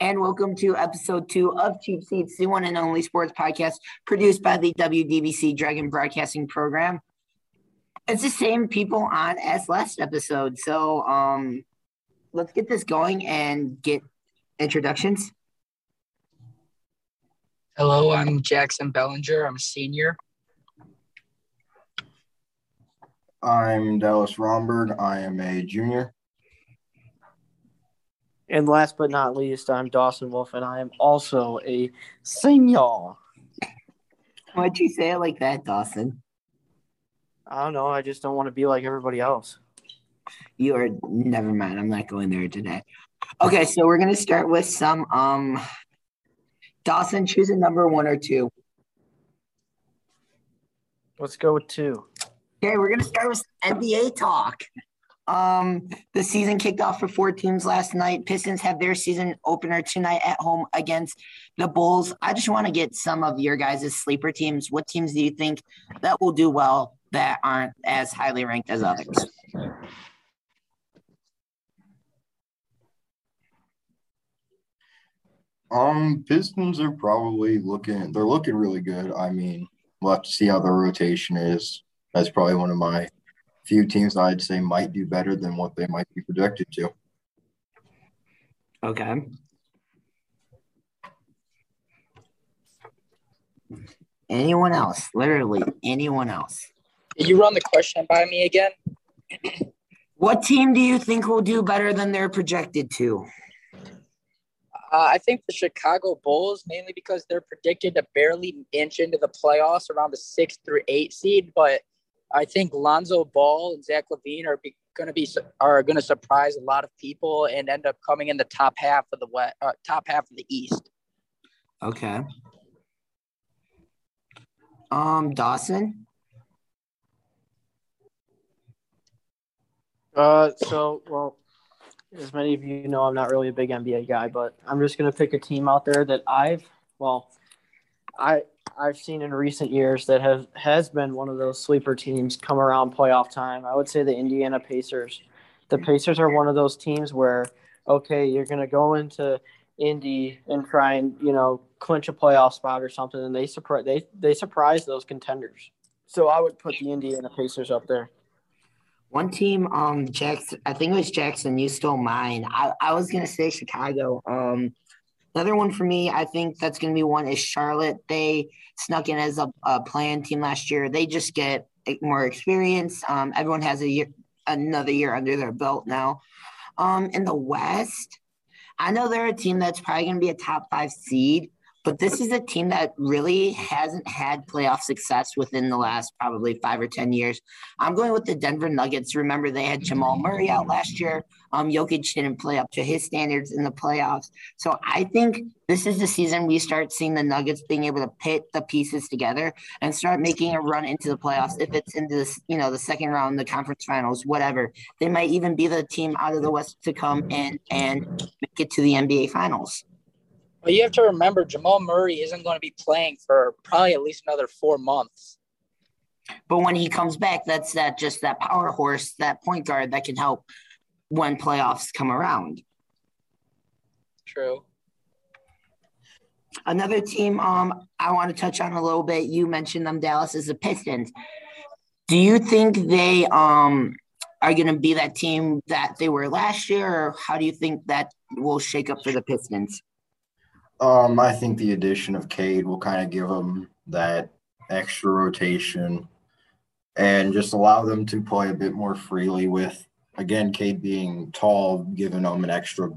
and welcome to episode two of Cheap Seats, the one and only sports podcast produced by the WDBC Dragon Broadcasting Program. It's the same people on as last episode, so um, let's get this going and get introductions. Hello, I'm Jackson Bellinger. I'm a senior. I'm Dallas Romberg. I am a junior. And last but not least, I'm Dawson Wolf, and I am also a senior. Why'd you say it like that, Dawson? I don't know. I just don't want to be like everybody else. You are never mind. I'm not going there today. Okay, so we're gonna start with some um Dawson, choose a number one or two. Let's go with two. Okay, we're gonna start with NBA talk. Um, the season kicked off for four teams last night. Pistons have their season opener tonight at home against the Bulls. I just want to get some of your guys' sleeper teams. What teams do you think that will do well that aren't as highly ranked as others? Um, Pistons are probably looking. They're looking really good. I mean, we'll have to see how their rotation is. That's probably one of my few teams I'd say might do better than what they might be projected to. Okay. Anyone else? Literally anyone else. Did you run the question by me again? What team do you think will do better than they're projected to? Uh, I think the Chicago Bulls, mainly because they're predicted to barely inch into the playoffs around the six through eight seed. But I think Lonzo Ball and Zach LaVine are going to be are going to surprise a lot of people and end up coming in the top half of the west, uh, top half of the East. Okay. Um, Dawson. Uh, so well, as many of you know, I'm not really a big NBA guy, but I'm just gonna pick a team out there that I've well, I I've seen in recent years that have has been one of those sleeper teams come around playoff time. I would say the Indiana Pacers. The Pacers are one of those teams where okay, you're gonna go into Indy and try and you know clinch a playoff spot or something, and they surprise they they surprise those contenders. So I would put the Indiana Pacers up there. One team, um, Jackson. I think it was Jackson. You stole mine. I, I was gonna say Chicago. Um, another one for me. I think that's gonna be one is Charlotte. They snuck in as a, a playing team last year. They just get more experience. Um, everyone has a year, another year under their belt now. Um, in the West, I know they're a team that's probably gonna be a top five seed. But this is a team that really hasn't had playoff success within the last probably five or 10 years. I'm going with the Denver Nuggets. Remember, they had Jamal Murray out last year. Um, Jokic didn't play up to his standards in the playoffs. So I think this is the season we start seeing the Nuggets being able to pit the pieces together and start making a run into the playoffs. If it's into this, you know, the second round, the conference finals, whatever, they might even be the team out of the West to come in and make it to the NBA finals. Well, you have to remember Jamal Murray isn't going to be playing for probably at least another four months. But when he comes back, that's that just that power horse, that point guard that can help when playoffs come around. True. Another team um I want to touch on a little bit. You mentioned them, Dallas, is the Pistons. Do you think they um are going to be that team that they were last year, or how do you think that will shake up for the Pistons? Um, I think the addition of Cade will kind of give them that extra rotation and just allow them to play a bit more freely with again Cade being tall, giving them an extra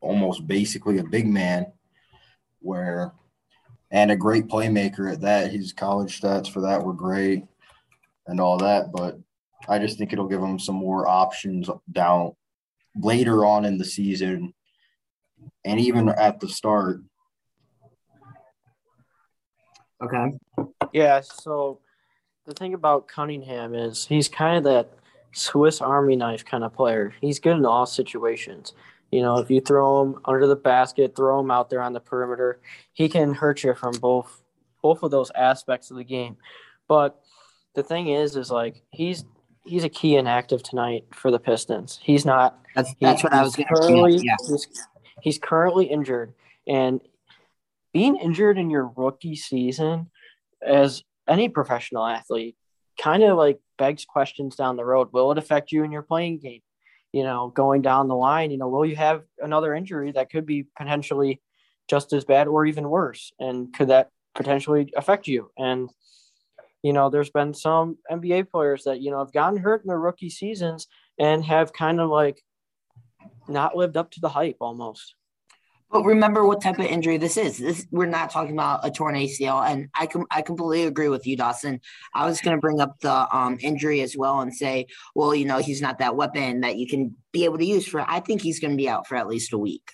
almost basically a big man where and a great playmaker at that. His college stats for that were great and all that, but I just think it'll give them some more options down later on in the season and even at the start Okay. Yeah. So the thing about Cunningham is he's kind of that Swiss Army knife kind of player. He's good in all situations. You know, if you throw him under the basket, throw him out there on the perimeter, he can hurt you from both both of those aspects of the game. But the thing is, is like he's he's a key inactive tonight for the Pistons. He's not. That's that's he, what I was going to say. Yeah. He's, he's currently injured, and being injured in your rookie season, as any professional athlete, kind of like begs questions down the road. Will it affect you in your playing game? You know, going down the line, you know, will you have another injury that could be potentially just as bad or even worse? And could that potentially affect you? And you know, there's been some NBA players that, you know, have gotten hurt in their rookie seasons and have kind of like not lived up to the hype almost. But remember what type of injury this is. This we're not talking about a torn ACL, and I can I completely agree with you, Dawson. I was going to bring up the um, injury as well and say, well, you know, he's not that weapon that you can be able to use for. I think he's going to be out for at least a week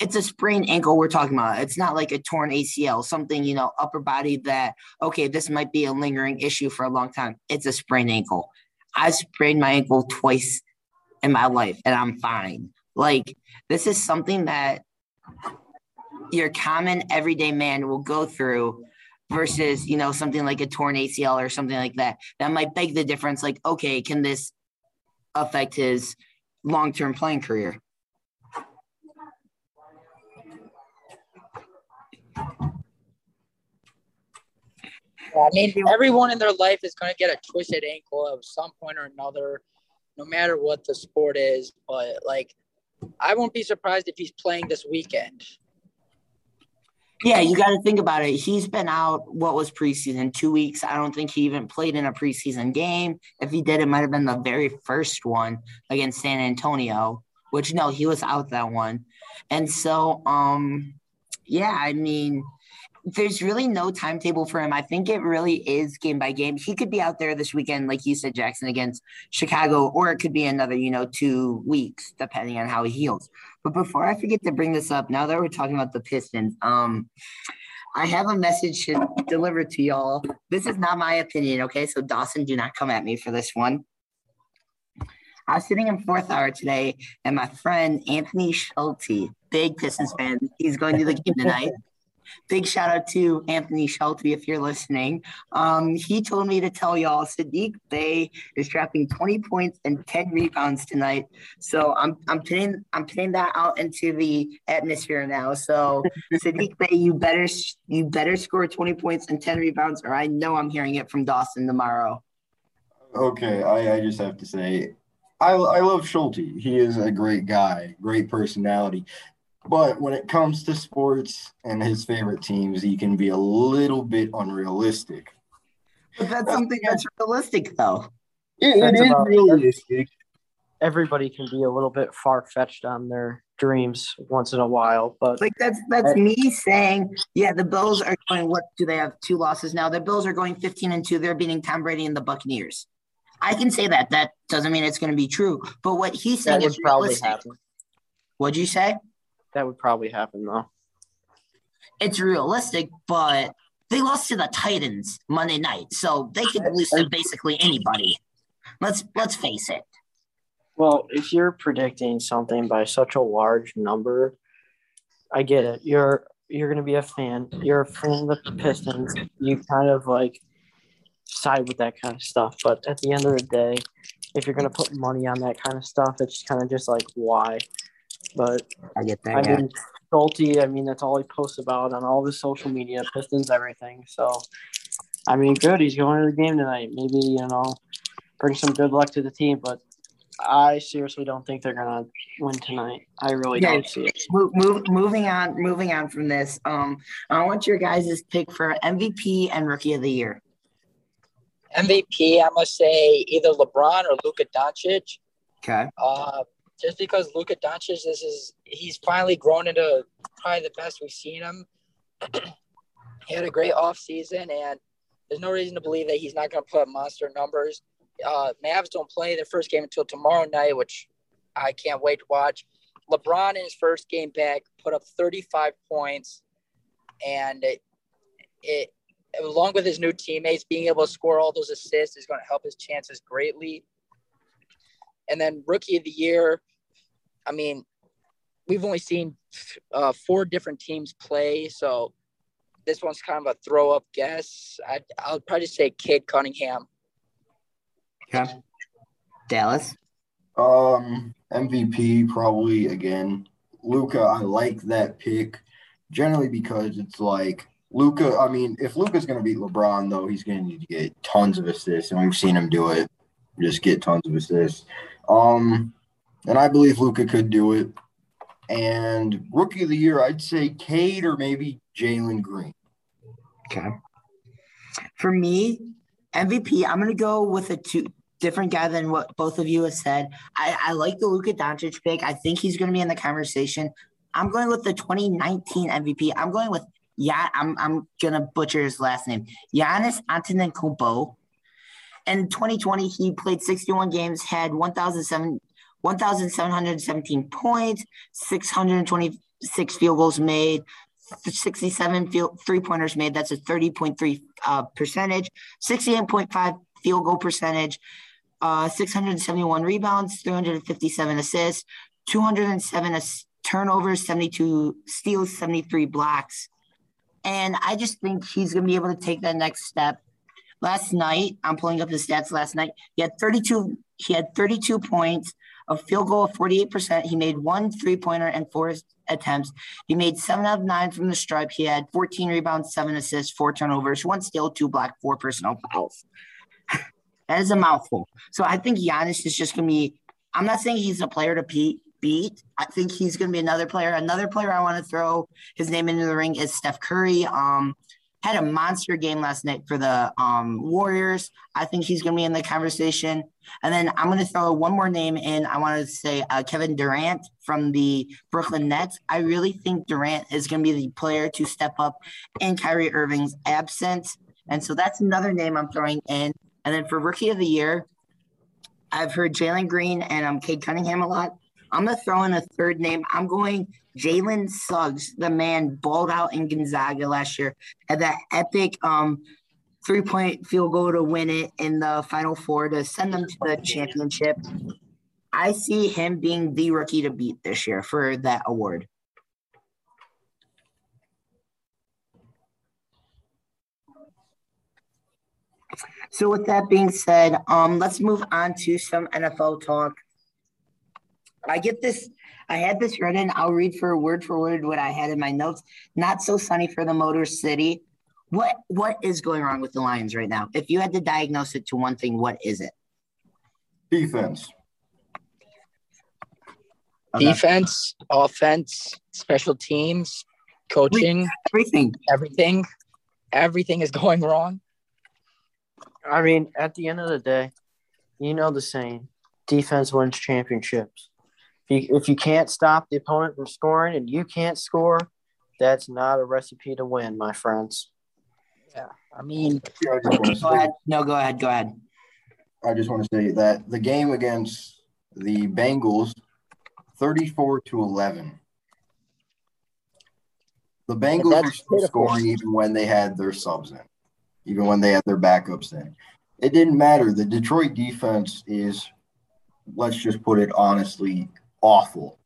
it's a sprained ankle we're talking about. It's not like a torn ACL, something, you know, upper body that, okay, this might be a lingering issue for a long time. It's a sprained ankle. I sprained my ankle twice in my life and I'm fine. Like, this is something that your common everyday man will go through versus, you know, something like a torn ACL or something like that. That might beg the difference. Like, okay, can this affect his long term playing career? I mean, everyone in their life is going to get a twisted ankle at some point or another, no matter what the sport is. But like, I won't be surprised if he's playing this weekend. Yeah, you got to think about it. He's been out. What was preseason? Two weeks. I don't think he even played in a preseason game. If he did, it might have been the very first one against San Antonio. Which no, he was out that one. And so, um, yeah, I mean there's really no timetable for him. I think it really is game by game. He could be out there this weekend, like you said, Jackson, against Chicago, or it could be another, you know, two weeks, depending on how he heals. But before I forget to bring this up, now that we're talking about the Pistons, um, I have a message to deliver to y'all. This is not my opinion, okay? So Dawson, do not come at me for this one. I was sitting in fourth hour today, and my friend Anthony Schulte, big Pistons fan, he's going to the game tonight. Big shout out to Anthony Shelby if you're listening. Um, he told me to tell y'all Saddiq Bey is dropping 20 points and 10 rebounds tonight. So I'm I'm putting I'm putting that out into the atmosphere now. So Saddiq Bey, you better you better score 20 points and 10 rebounds, or I know I'm hearing it from Dawson tomorrow. Okay, I, I just have to say I, I love Schulte. He is a great guy, great personality. But when it comes to sports and his favorite teams, he can be a little bit unrealistic. But that's something that's realistic, though. it, it is realistic. Everybody can be a little bit far fetched on their dreams once in a while, but like that's that's me saying, yeah, the Bills are going. What do they have? Two losses now. The Bills are going fifteen and two. They're beating Tom Brady and the Buccaneers. I can say that. That doesn't mean it's going to be true. But what he's saying is realistic. Happen. What'd you say? That would probably happen though. It's realistic, but they lost to the Titans Monday night, so they could lose to basically anybody. Let's let's face it. Well, if you're predicting something by such a large number, I get it. You're you're gonna be a fan. You're a fan of the Pistons. You kind of like side with that kind of stuff. But at the end of the day, if you're gonna put money on that kind of stuff, it's kind of just like why. But I get that. I yeah. mean, Schulte, I mean, that's all he posts about on all of his social media, Pistons, everything. So, I mean, good. He's going to the game tonight. Maybe, you know, bring some good luck to the team. But I seriously don't think they're going to win tonight. I really yeah, don't see it. Move, move, moving on, moving on from this. Um, I want your guys' pick for MVP and Rookie of the Year. MVP, I must say either LeBron or Luka Doncic. Okay. Uh, just because Luka Doncic, this is he's finally grown into probably the best we've seen him. he had a great off season, and there's no reason to believe that he's not going to put up monster numbers. Uh, Mavs don't play their first game until tomorrow night, which I can't wait to watch. LeBron in his first game back put up 35 points, and it, it along with his new teammates being able to score all those assists is going to help his chances greatly. And then rookie of the year, I mean, we've only seen uh, four different teams play, so this one's kind of a throw up guess. I, I'll probably say Cade Cunningham. Okay. Dallas. Um, MVP probably again. Luka, I like that pick generally because it's like Luka. I mean, if Luka's going to beat LeBron, though, he's going to need to get tons of assists, and we've seen him do it. Just get tons of assists. Um, and I believe Luka could do it. And rookie of the year, I'd say Cade or maybe Jalen Green. Okay. For me, MVP, I'm to go with a two different guy than what both of you have said. I, I like the Luka Doncic pick. I think he's to be in the conversation. I'm going with the 2019 MVP. I'm going with yeah. I'm I'm gonna butcher his last name. Giannis Antetokounmpo. In 2020, he played 61 games, had 1,007 1,717 points, 626 field goals made, 67 field, three pointers made. That's a 30.3 uh, percentage, 68.5 field goal percentage, uh, 671 rebounds, 357 assists, 207 ass- turnovers, 72 steals, 73 blocks. And I just think he's going to be able to take that next step. Last night, I'm pulling up his stats last night. He had 32, he had 32 points, a field goal of 48%. He made one three pointer and four attempts. He made seven out of nine from the stripe. He had 14 rebounds, seven assists, four turnovers, one steal, two block, four personal fouls. that is a mouthful. So I think Giannis is just going to be, I'm not saying he's a player to beat. Beat. I think he's going to be another player. Another player I want to throw his name into the ring is Steph Curry. Um, had a monster game last night for the um, Warriors. I think he's going to be in the conversation. And then I'm going to throw one more name in. I want to say uh, Kevin Durant from the Brooklyn Nets. I really think Durant is going to be the player to step up in Kyrie Irving's absence. And so that's another name I'm throwing in. And then for Rookie of the Year, I've heard Jalen Green and um, Cade Cunningham a lot. I'm going to throw in a third name. I'm going Jalen Suggs, the man balled out in Gonzaga last year, had that epic um, three point field goal to win it in the Final Four to send them to the championship. I see him being the rookie to beat this year for that award. So, with that being said, um, let's move on to some NFL talk. I get this. I had this written. I'll read for word for word what I had in my notes. Not so sunny for the Motor City. What what is going wrong with the Lions right now? If you had to diagnose it to one thing, what is it? Defense. Defense, offense, special teams, coaching, Everything. everything. Everything is going wrong. I mean, at the end of the day, you know the saying: defense wins championships. If you, if you can't stop the opponent from scoring and you can't score, that's not a recipe to win, my friends. Yeah. I mean, I just want to Go ahead. No, go ahead. Go ahead. I just want to say that the game against the Bengals, 34 to 11. The Bengals were still scoring even when they had their subs in, even when they had their backups in. It didn't matter. The Detroit defense is, let's just put it honestly, awful.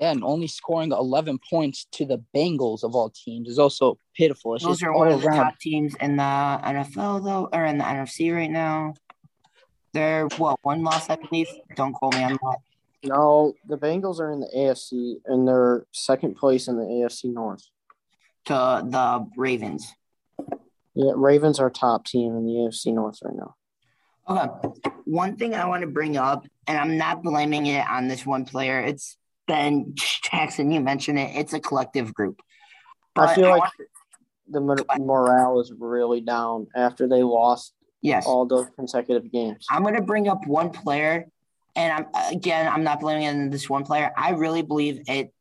and only scoring 11 points to the Bengals of all teams is also pitiful. It's Those just are all one of the around. top teams in the NFL, though, or in the NFC right now. They're what one loss, I believe. Don't quote me on that. No, the Bengals are in the AFC and they're second place in the AFC North. To the Ravens. Yeah, Ravens are top team in the AFC North right now. Okay. One thing I want to bring up, and I'm not blaming it on this one player. It's Ben Jackson. You mentioned it. It's a collective group. I But feel like the morale is really down after they lost yes. all those consecutive games. I'm going to bring up one player, and I'm again, I'm not blaming it on this one player. I really believe it.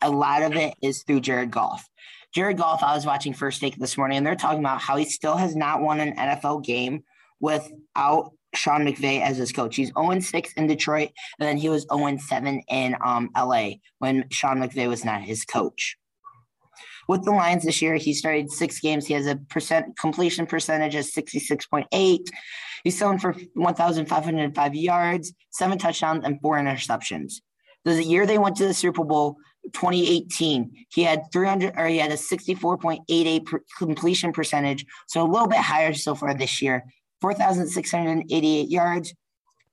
A lot of it is through Jared Goff. Jared Goff, I was watching First Take this morning, and they're talking about how he still has not won an NFL game without Sean McVay as his coach. He's 0 6 in Detroit, and then he was 0 7 in um, LA when Sean McVay was not his coach. With the Lions this year, he started six games. He has a percent completion percentage of 66.8. He's thrown for 1,505 yards, seven touchdowns, and four interceptions. The year they went to the Super Bowl, 2018, he had 300 or he had a 64.88 completion percentage, so a little bit higher so far this year. 4,688 yards,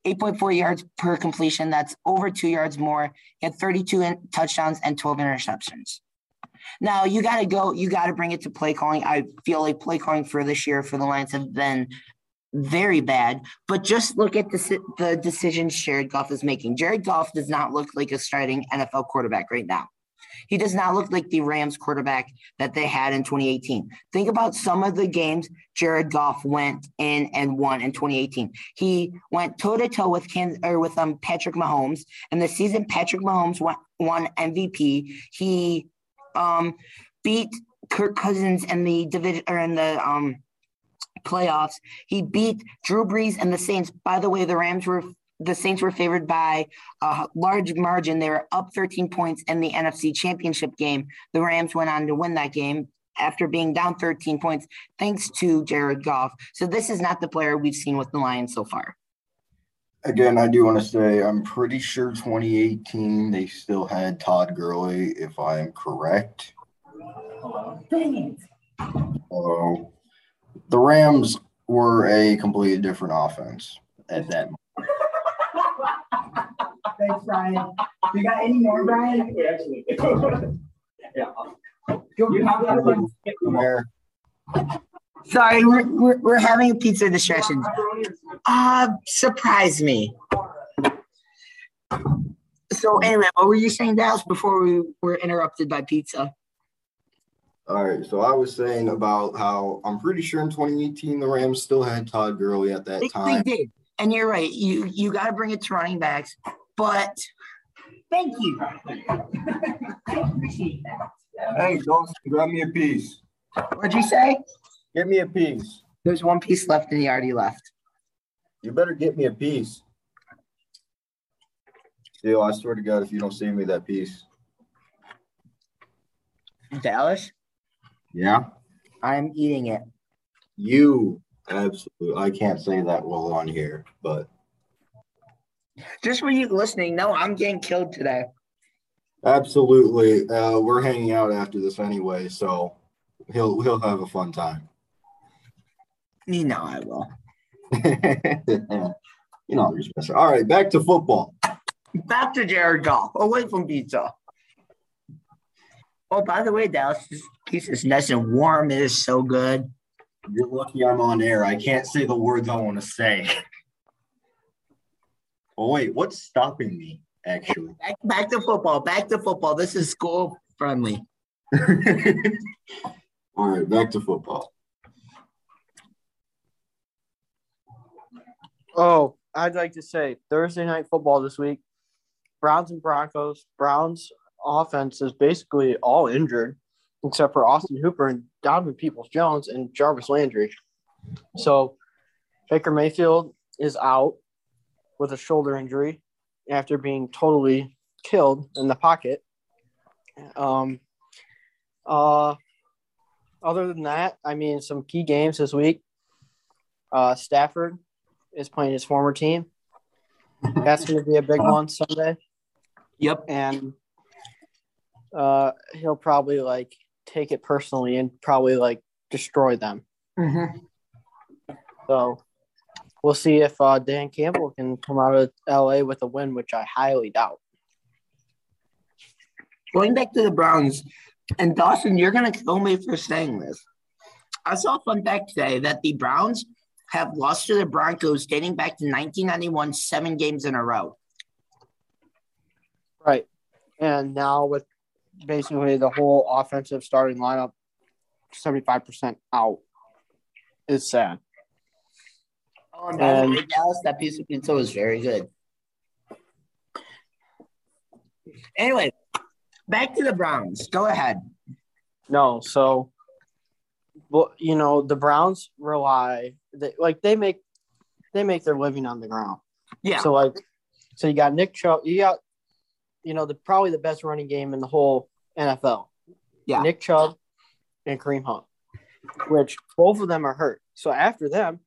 8.4 yards per completion. That's over two yards more. He had 32 touchdowns and 12 interceptions. Now you got to go. You got to bring it to play calling. I feel like play calling for this year for the Lions have been very bad. But just look at the the decisions Jared Goff is making. Jared Goff does not look like a starting NFL quarterback right now. He does not look like the Rams quarterback that they had in 2018. Think about some of the games Jared Goff went in and won in 2018. He went toe to toe with Kansas, or with um Patrick Mahomes, and the season Patrick Mahomes won, won MVP. He um beat Kirk Cousins in the division or in the um playoffs. He beat Drew Brees and the Saints. By the way, the Rams were the Saints were favored by a large margin. They were up 13 points in the NFC Championship game. The Rams went on to win that game after being down 13 points, thanks to Jared Goff. So this is not the player we've seen with the Lions so far. Again, I do want to say I'm pretty sure 2018 they still had Todd Gurley, if I am correct. So the Rams were a completely different offense at that moment. Thanks, Brian. You got any more, Brian? Yeah. You have that Sorry, we're, we're, we're having a pizza distraction. Uh, surprise me. So anyway, what were you saying, Dallas, before we were interrupted by pizza? All right, so I was saying about how I'm pretty sure in 2018 the Rams still had Todd Gurley at that they, time. They did, and you're right. You you got to bring it to running backs. But thank you. I appreciate that. Hey, Dawson, grab me a piece. What'd you say? Get me a piece. There's one piece left and he already left. You better get me a piece. Still, I swear to God, if you don't save me that piece. Dallas? Yeah? I'm eating it. You absolutely I can't say that well on here, but just for you listening, no, I'm getting killed today. Absolutely. Uh, we're hanging out after this anyway, so he'll he'll have a fun time. You know I will. you know I'm just messing. All right, back to football. Back to Jared Goff, away from pizza. Oh, by the way, Dallas, this piece is nice and warm. It is so good. You're lucky I'm on air. I can't say the words I want to say. Oh wait, what's stopping me? Actually, back, back to football. Back to football. This is school friendly. All right, back to football. Oh, I'd like to say Thursday night football this week. Browns and Broncos. Browns offense is basically all injured except for Austin Hooper and Donovan Peoples Jones and Jarvis Landry. So Baker Mayfield is out with a shoulder injury after being totally killed in the pocket. Um, uh, other than that, I mean, some key games this week. Uh, Stafford is playing his former team. That's going to be a big one Sunday. Yep. And uh, he'll probably like take it personally and probably like destroy them. Mm-hmm. So we'll see if uh, Dan Campbell can come out of LA with a win, which I highly doubt. Going back to the Browns, and Dawson, you're going to kill me for saying this. I saw a fun fact today that the Browns have lost to the Broncos dating back to 1991, seven games in a row. Right. And now with basically the whole offensive starting lineup 75% out is sad. Oh, and Dallas, that piece of pizza was very good. Anyway, back to the Browns. Go ahead. No, so, well, you know, the Browns rely, they, like they make, they make their living on the ground. Yeah. So like, so you got Nick Chubb, you got, you know, the probably the best running game in the whole NFL. Yeah. Nick Chubb and Kareem Hunt, which both of them are hurt. So after them,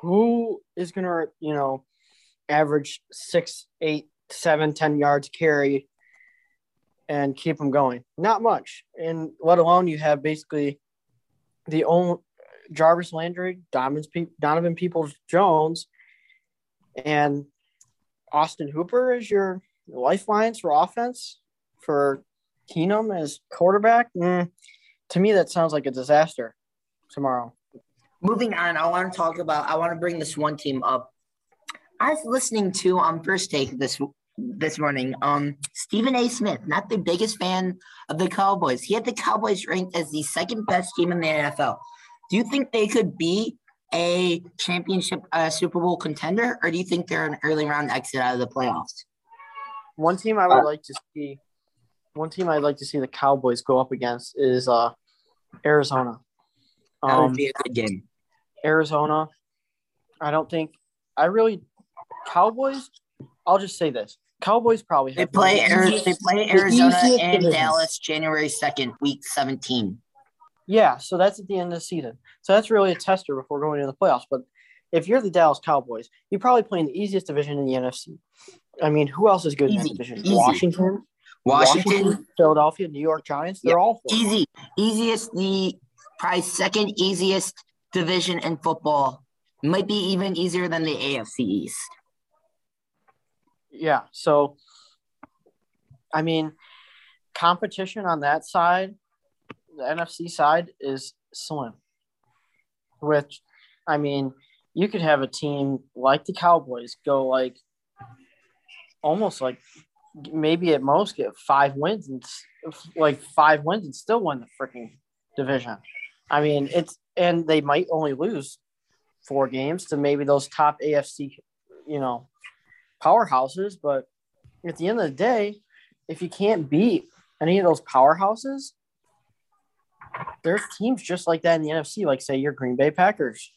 who is going to, you know, average six, eight, seven, ten yards carry and keep them going. Not much. And let alone you have basically the only Jarvis Landry, Donovan Peoples Jones, and Austin Hooper as your lifelines for offense for Keenum as quarterback. Mm, to me, that sounds like a disaster tomorrow. Moving on, I want to talk about. I want to bring this one team up. I was listening to on um, first take this this morning. Um, Stephen A. Smith, not the biggest fan of the Cowboys. He had the Cowboys ranked as the second best team in the NFL. Do you think they could be a championship uh, Super Bowl contender, or do you think they're an early round exit out of the playoffs? One team I would uh, like to see, one team I'd like to see the Cowboys go up against is uh, Arizona. Um, that would be a good game. Arizona. I don't think I really Cowboys. I'll just say this: Cowboys probably they play Arizona. They play Arizona and Dallas January second, week seventeen. Yeah, so that's at the end of the season. So that's really a tester before going into the playoffs. But if you're the Dallas Cowboys, you're probably playing the easiest division in the NFC. I mean, who else is good easy, in that division? Easy. Washington, Washington, Washington, Philadelphia, New York Giants. They're all four. easy. Easiest, the probably second easiest division in football. Might be even easier than the AFC East. Yeah. So, I mean, competition on that side, the NFC side is slim. Which, I mean, you could have a team like the Cowboys go like almost like maybe at most get five wins and like five wins and still win the freaking division. I mean, it's and they might only lose four games to maybe those top AFC, you know, powerhouses. But at the end of the day, if you can't beat any of those powerhouses, there's teams just like that in the NFC, like say your Green Bay Packers.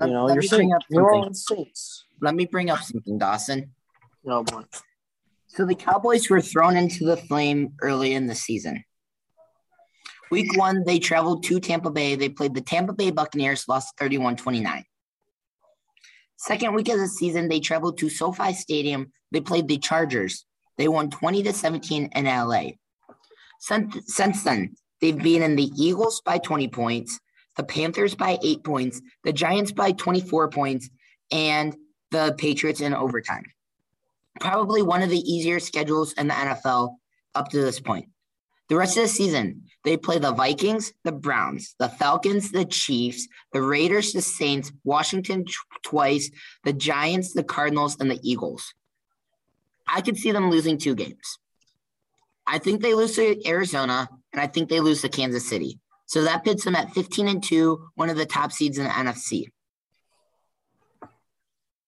You know, you're saying New Orleans Saints. Let me bring up something, Dawson. No boy. So the Cowboys were thrown into the flame early in the season. Week one, they traveled to Tampa Bay. They played the Tampa Bay Buccaneers, lost 31 29. Second week of the season, they traveled to SoFi Stadium. They played the Chargers. They won 20 to 17 in LA. Since, since then, they've beaten the Eagles by 20 points, the Panthers by eight points, the Giants by 24 points, and the Patriots in overtime. Probably one of the easier schedules in the NFL up to this point. The rest of the season, they play the Vikings, the Browns, the Falcons, the Chiefs, the Raiders, the Saints, Washington twice, the Giants, the Cardinals, and the Eagles. I could see them losing two games. I think they lose to Arizona, and I think they lose to Kansas City. So that puts them at 15 and 2, one of the top seeds in the NFC.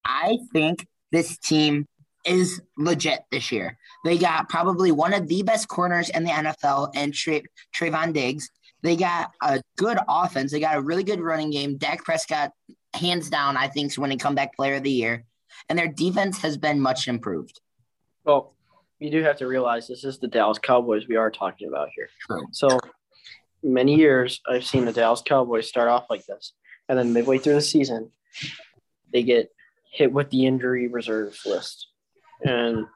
I think this team is legit this year. They got probably one of the best corners in the NFL and Tra- Trevon Diggs. They got a good offense. They got a really good running game. Dak Prescott, hands down, I think, is winning comeback player of the year. And their defense has been much improved. Well, you do have to realize this is the Dallas Cowboys we are talking about here. True. So many years I've seen the Dallas Cowboys start off like this. And then midway through the season, they get hit with the injury reserve list and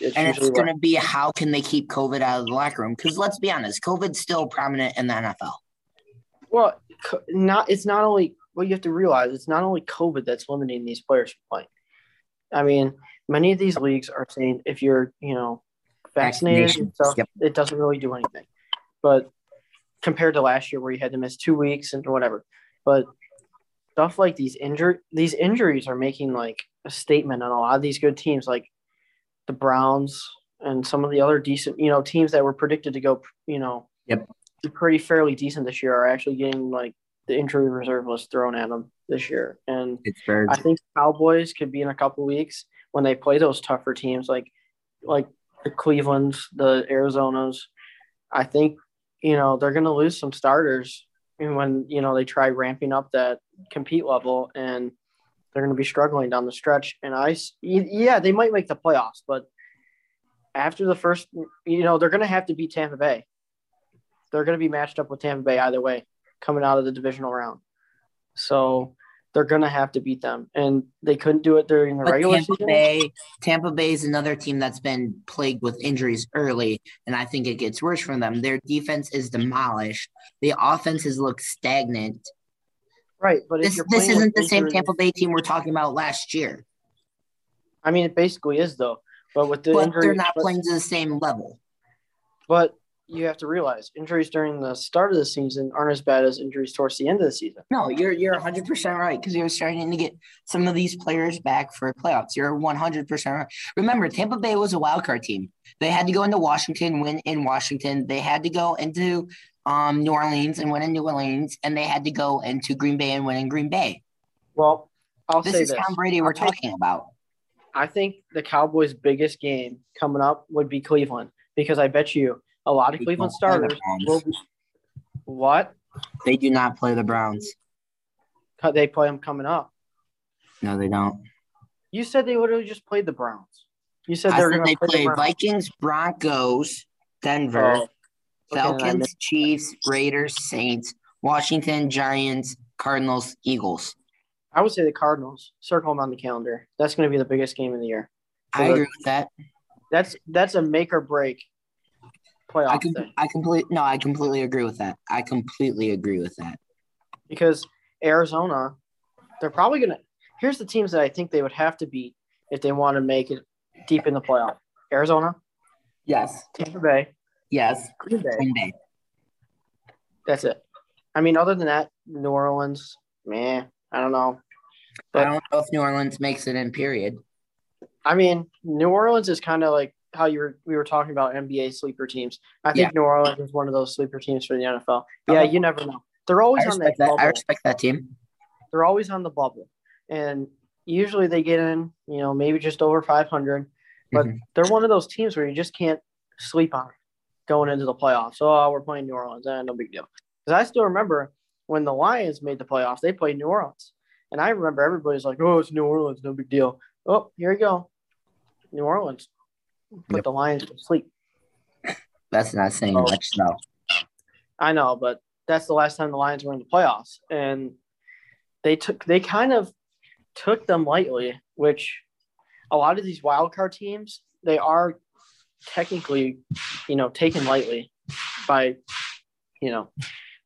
it's and it's going to be how can they keep COVID out of the locker room? Because let's be honest, COVID's still prominent in the NFL. Well, not it's not only what you have to realize. It's not only COVID that's limiting these players from playing. I mean, many of these leagues are saying if you're, you know, vaccinated and stuff, yep. it doesn't really do anything. But compared to last year where you had to miss two weeks and whatever, but stuff like these injury these injuries are making like a statement on a lot of these good teams like the Browns and some of the other decent, you know, teams that were predicted to go, you know, yep. pretty fairly decent this year are actually getting like the injury reserve list thrown at them this year. And. I think Cowboys could be in a couple weeks when they play those tougher teams like like the Clevelands, the Arizonas. I think, you know, they're gonna lose some starters when, you know, they try ramping up that compete level and they're going to be struggling down the stretch. And I, yeah, they might make the playoffs, but after the first, you know, they're going to have to beat Tampa Bay. They're going to be matched up with Tampa Bay either way coming out of the divisional round. So they're gonna have to beat them, and they couldn't do it during the But regular Tampa season. Bay, Tampa Bay is another team that's been plagued with injuries early, and I think it gets worse for them. Their defense is demolished. The offenses look stagnant. Right, but if This this isn't the same Tampa Bay team we're talking about last year. I mean, it basically is though. But with the But injury, they're not but, playing to the same level. but you have to realize injuries during the start of the season aren't as bad as injuries towards the end of the season. No, you're you're 100 percent right because you're starting to get some of these players back for playoffs. You're 100 percent right. Remember, Tampa Bay was a wild card team. They had to go into Washington, win in Washington. They had to go into um, New Orleans and went in New Orleans, and they had to go into Green Bay and win in Green Bay. Well, I'll This say is this: Tom Brady we're I'll talking about. I think the Cowboys' biggest game coming up would be Cleveland because I bet you a lot of They Cleveland don't play the starters will be. What? They do not play the Browns. They play them coming up. No, they don't. You said they would have just played the Browns. You said they were said going to play, play the Vikings, Broncos, Denver, Oh, okay, then I Falcons, Chiefs, Raiders, Saints, Washington, Giants, Cardinals, Eagles. I would say the Cardinals. Circle them on the calendar. That's going to be the biggest game of the year. I agree with that. That's that's a make or break playoff I can thing I completely no, I completely agree with that. I completely agree with that. because Arizona, they're probably going to. Here's the teams that I think they would have to beat if they want to make it deep in the playoff: Arizona, Yes. Tampa Bay, Yes. Green Bay. Green Bay. That's it. I mean, other than that, New Orleans, man, I don't know. I don't know if New Orleans makes it in period. I mean, New Orleans is kind of like how you were we were talking about NBA sleeper teams. I think Yeah. New Orleans is one of those sleeper teams for the NFL. Yeah, you never know. They're always on that that. bubble. I respect that team. They're always on the bubble, and usually they get in, you know, maybe just over 500. But Mhm. they're one of those teams where you just can't sleep on going into the playoffs. Oh, we're playing New Orleans, eh, no big deal. Because I still remember when the Lions made the playoffs, they played New Orleans, and I remember everybody's like, "Oh, it's New Orleans, no big deal." Oh, here you go, New Orleans. Put Yep. the Lions to sleep. That's not saying Oh. much though. I know, but that's the last time the Lions were in the playoffs, and they took they kind of took them lightly, which a lot of these wild card teams they are technically, you know, taken lightly by, you know,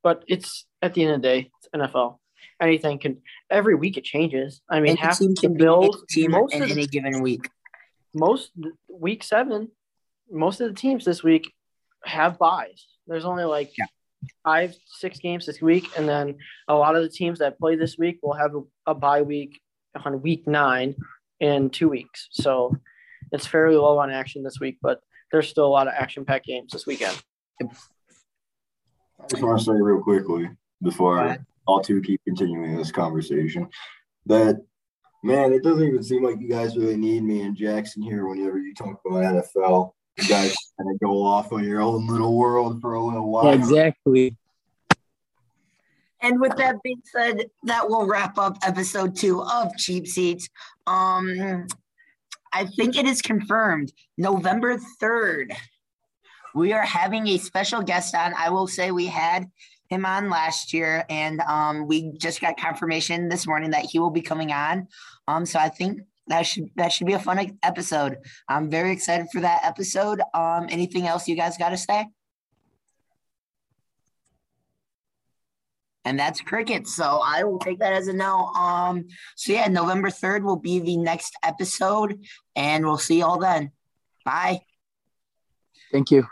but it's at the end of the day, it's NFL. Anything can every week it changes. I mean, Any half team the can beat Bills, team most in of any given week. most week seven, most of the teams this week have buys. There's only like Yeah. five, six games this week, and then a lot of the teams that play this week will have a, a bye week on week nine in two weeks. So it's fairly low on action this week, but there's still a lot of action-packed games this weekend. I just want to say real quickly before I, all two keep continuing this conversation that man, it doesn't even seem like you guys really need me and Jackson here whenever you talk about NFL. You guys kind of go off on your own little world for a little while. exactly. And with that being said, that will wrap up episode two of Cheap Seats. Um, I think it is confirmed November 3rd. We are having a special guest on. I will say we had him on last year, and um, we just got confirmation this morning that he will be coming on. Um, so I think that should that should be a fun episode. I'm very excited for that episode. Um, anything else you guys got to say? And that's cricket. So I will take that as a no. Um, so yeah, November 3rd will be the next episode, and we'll see you all then. Bye. Thank you.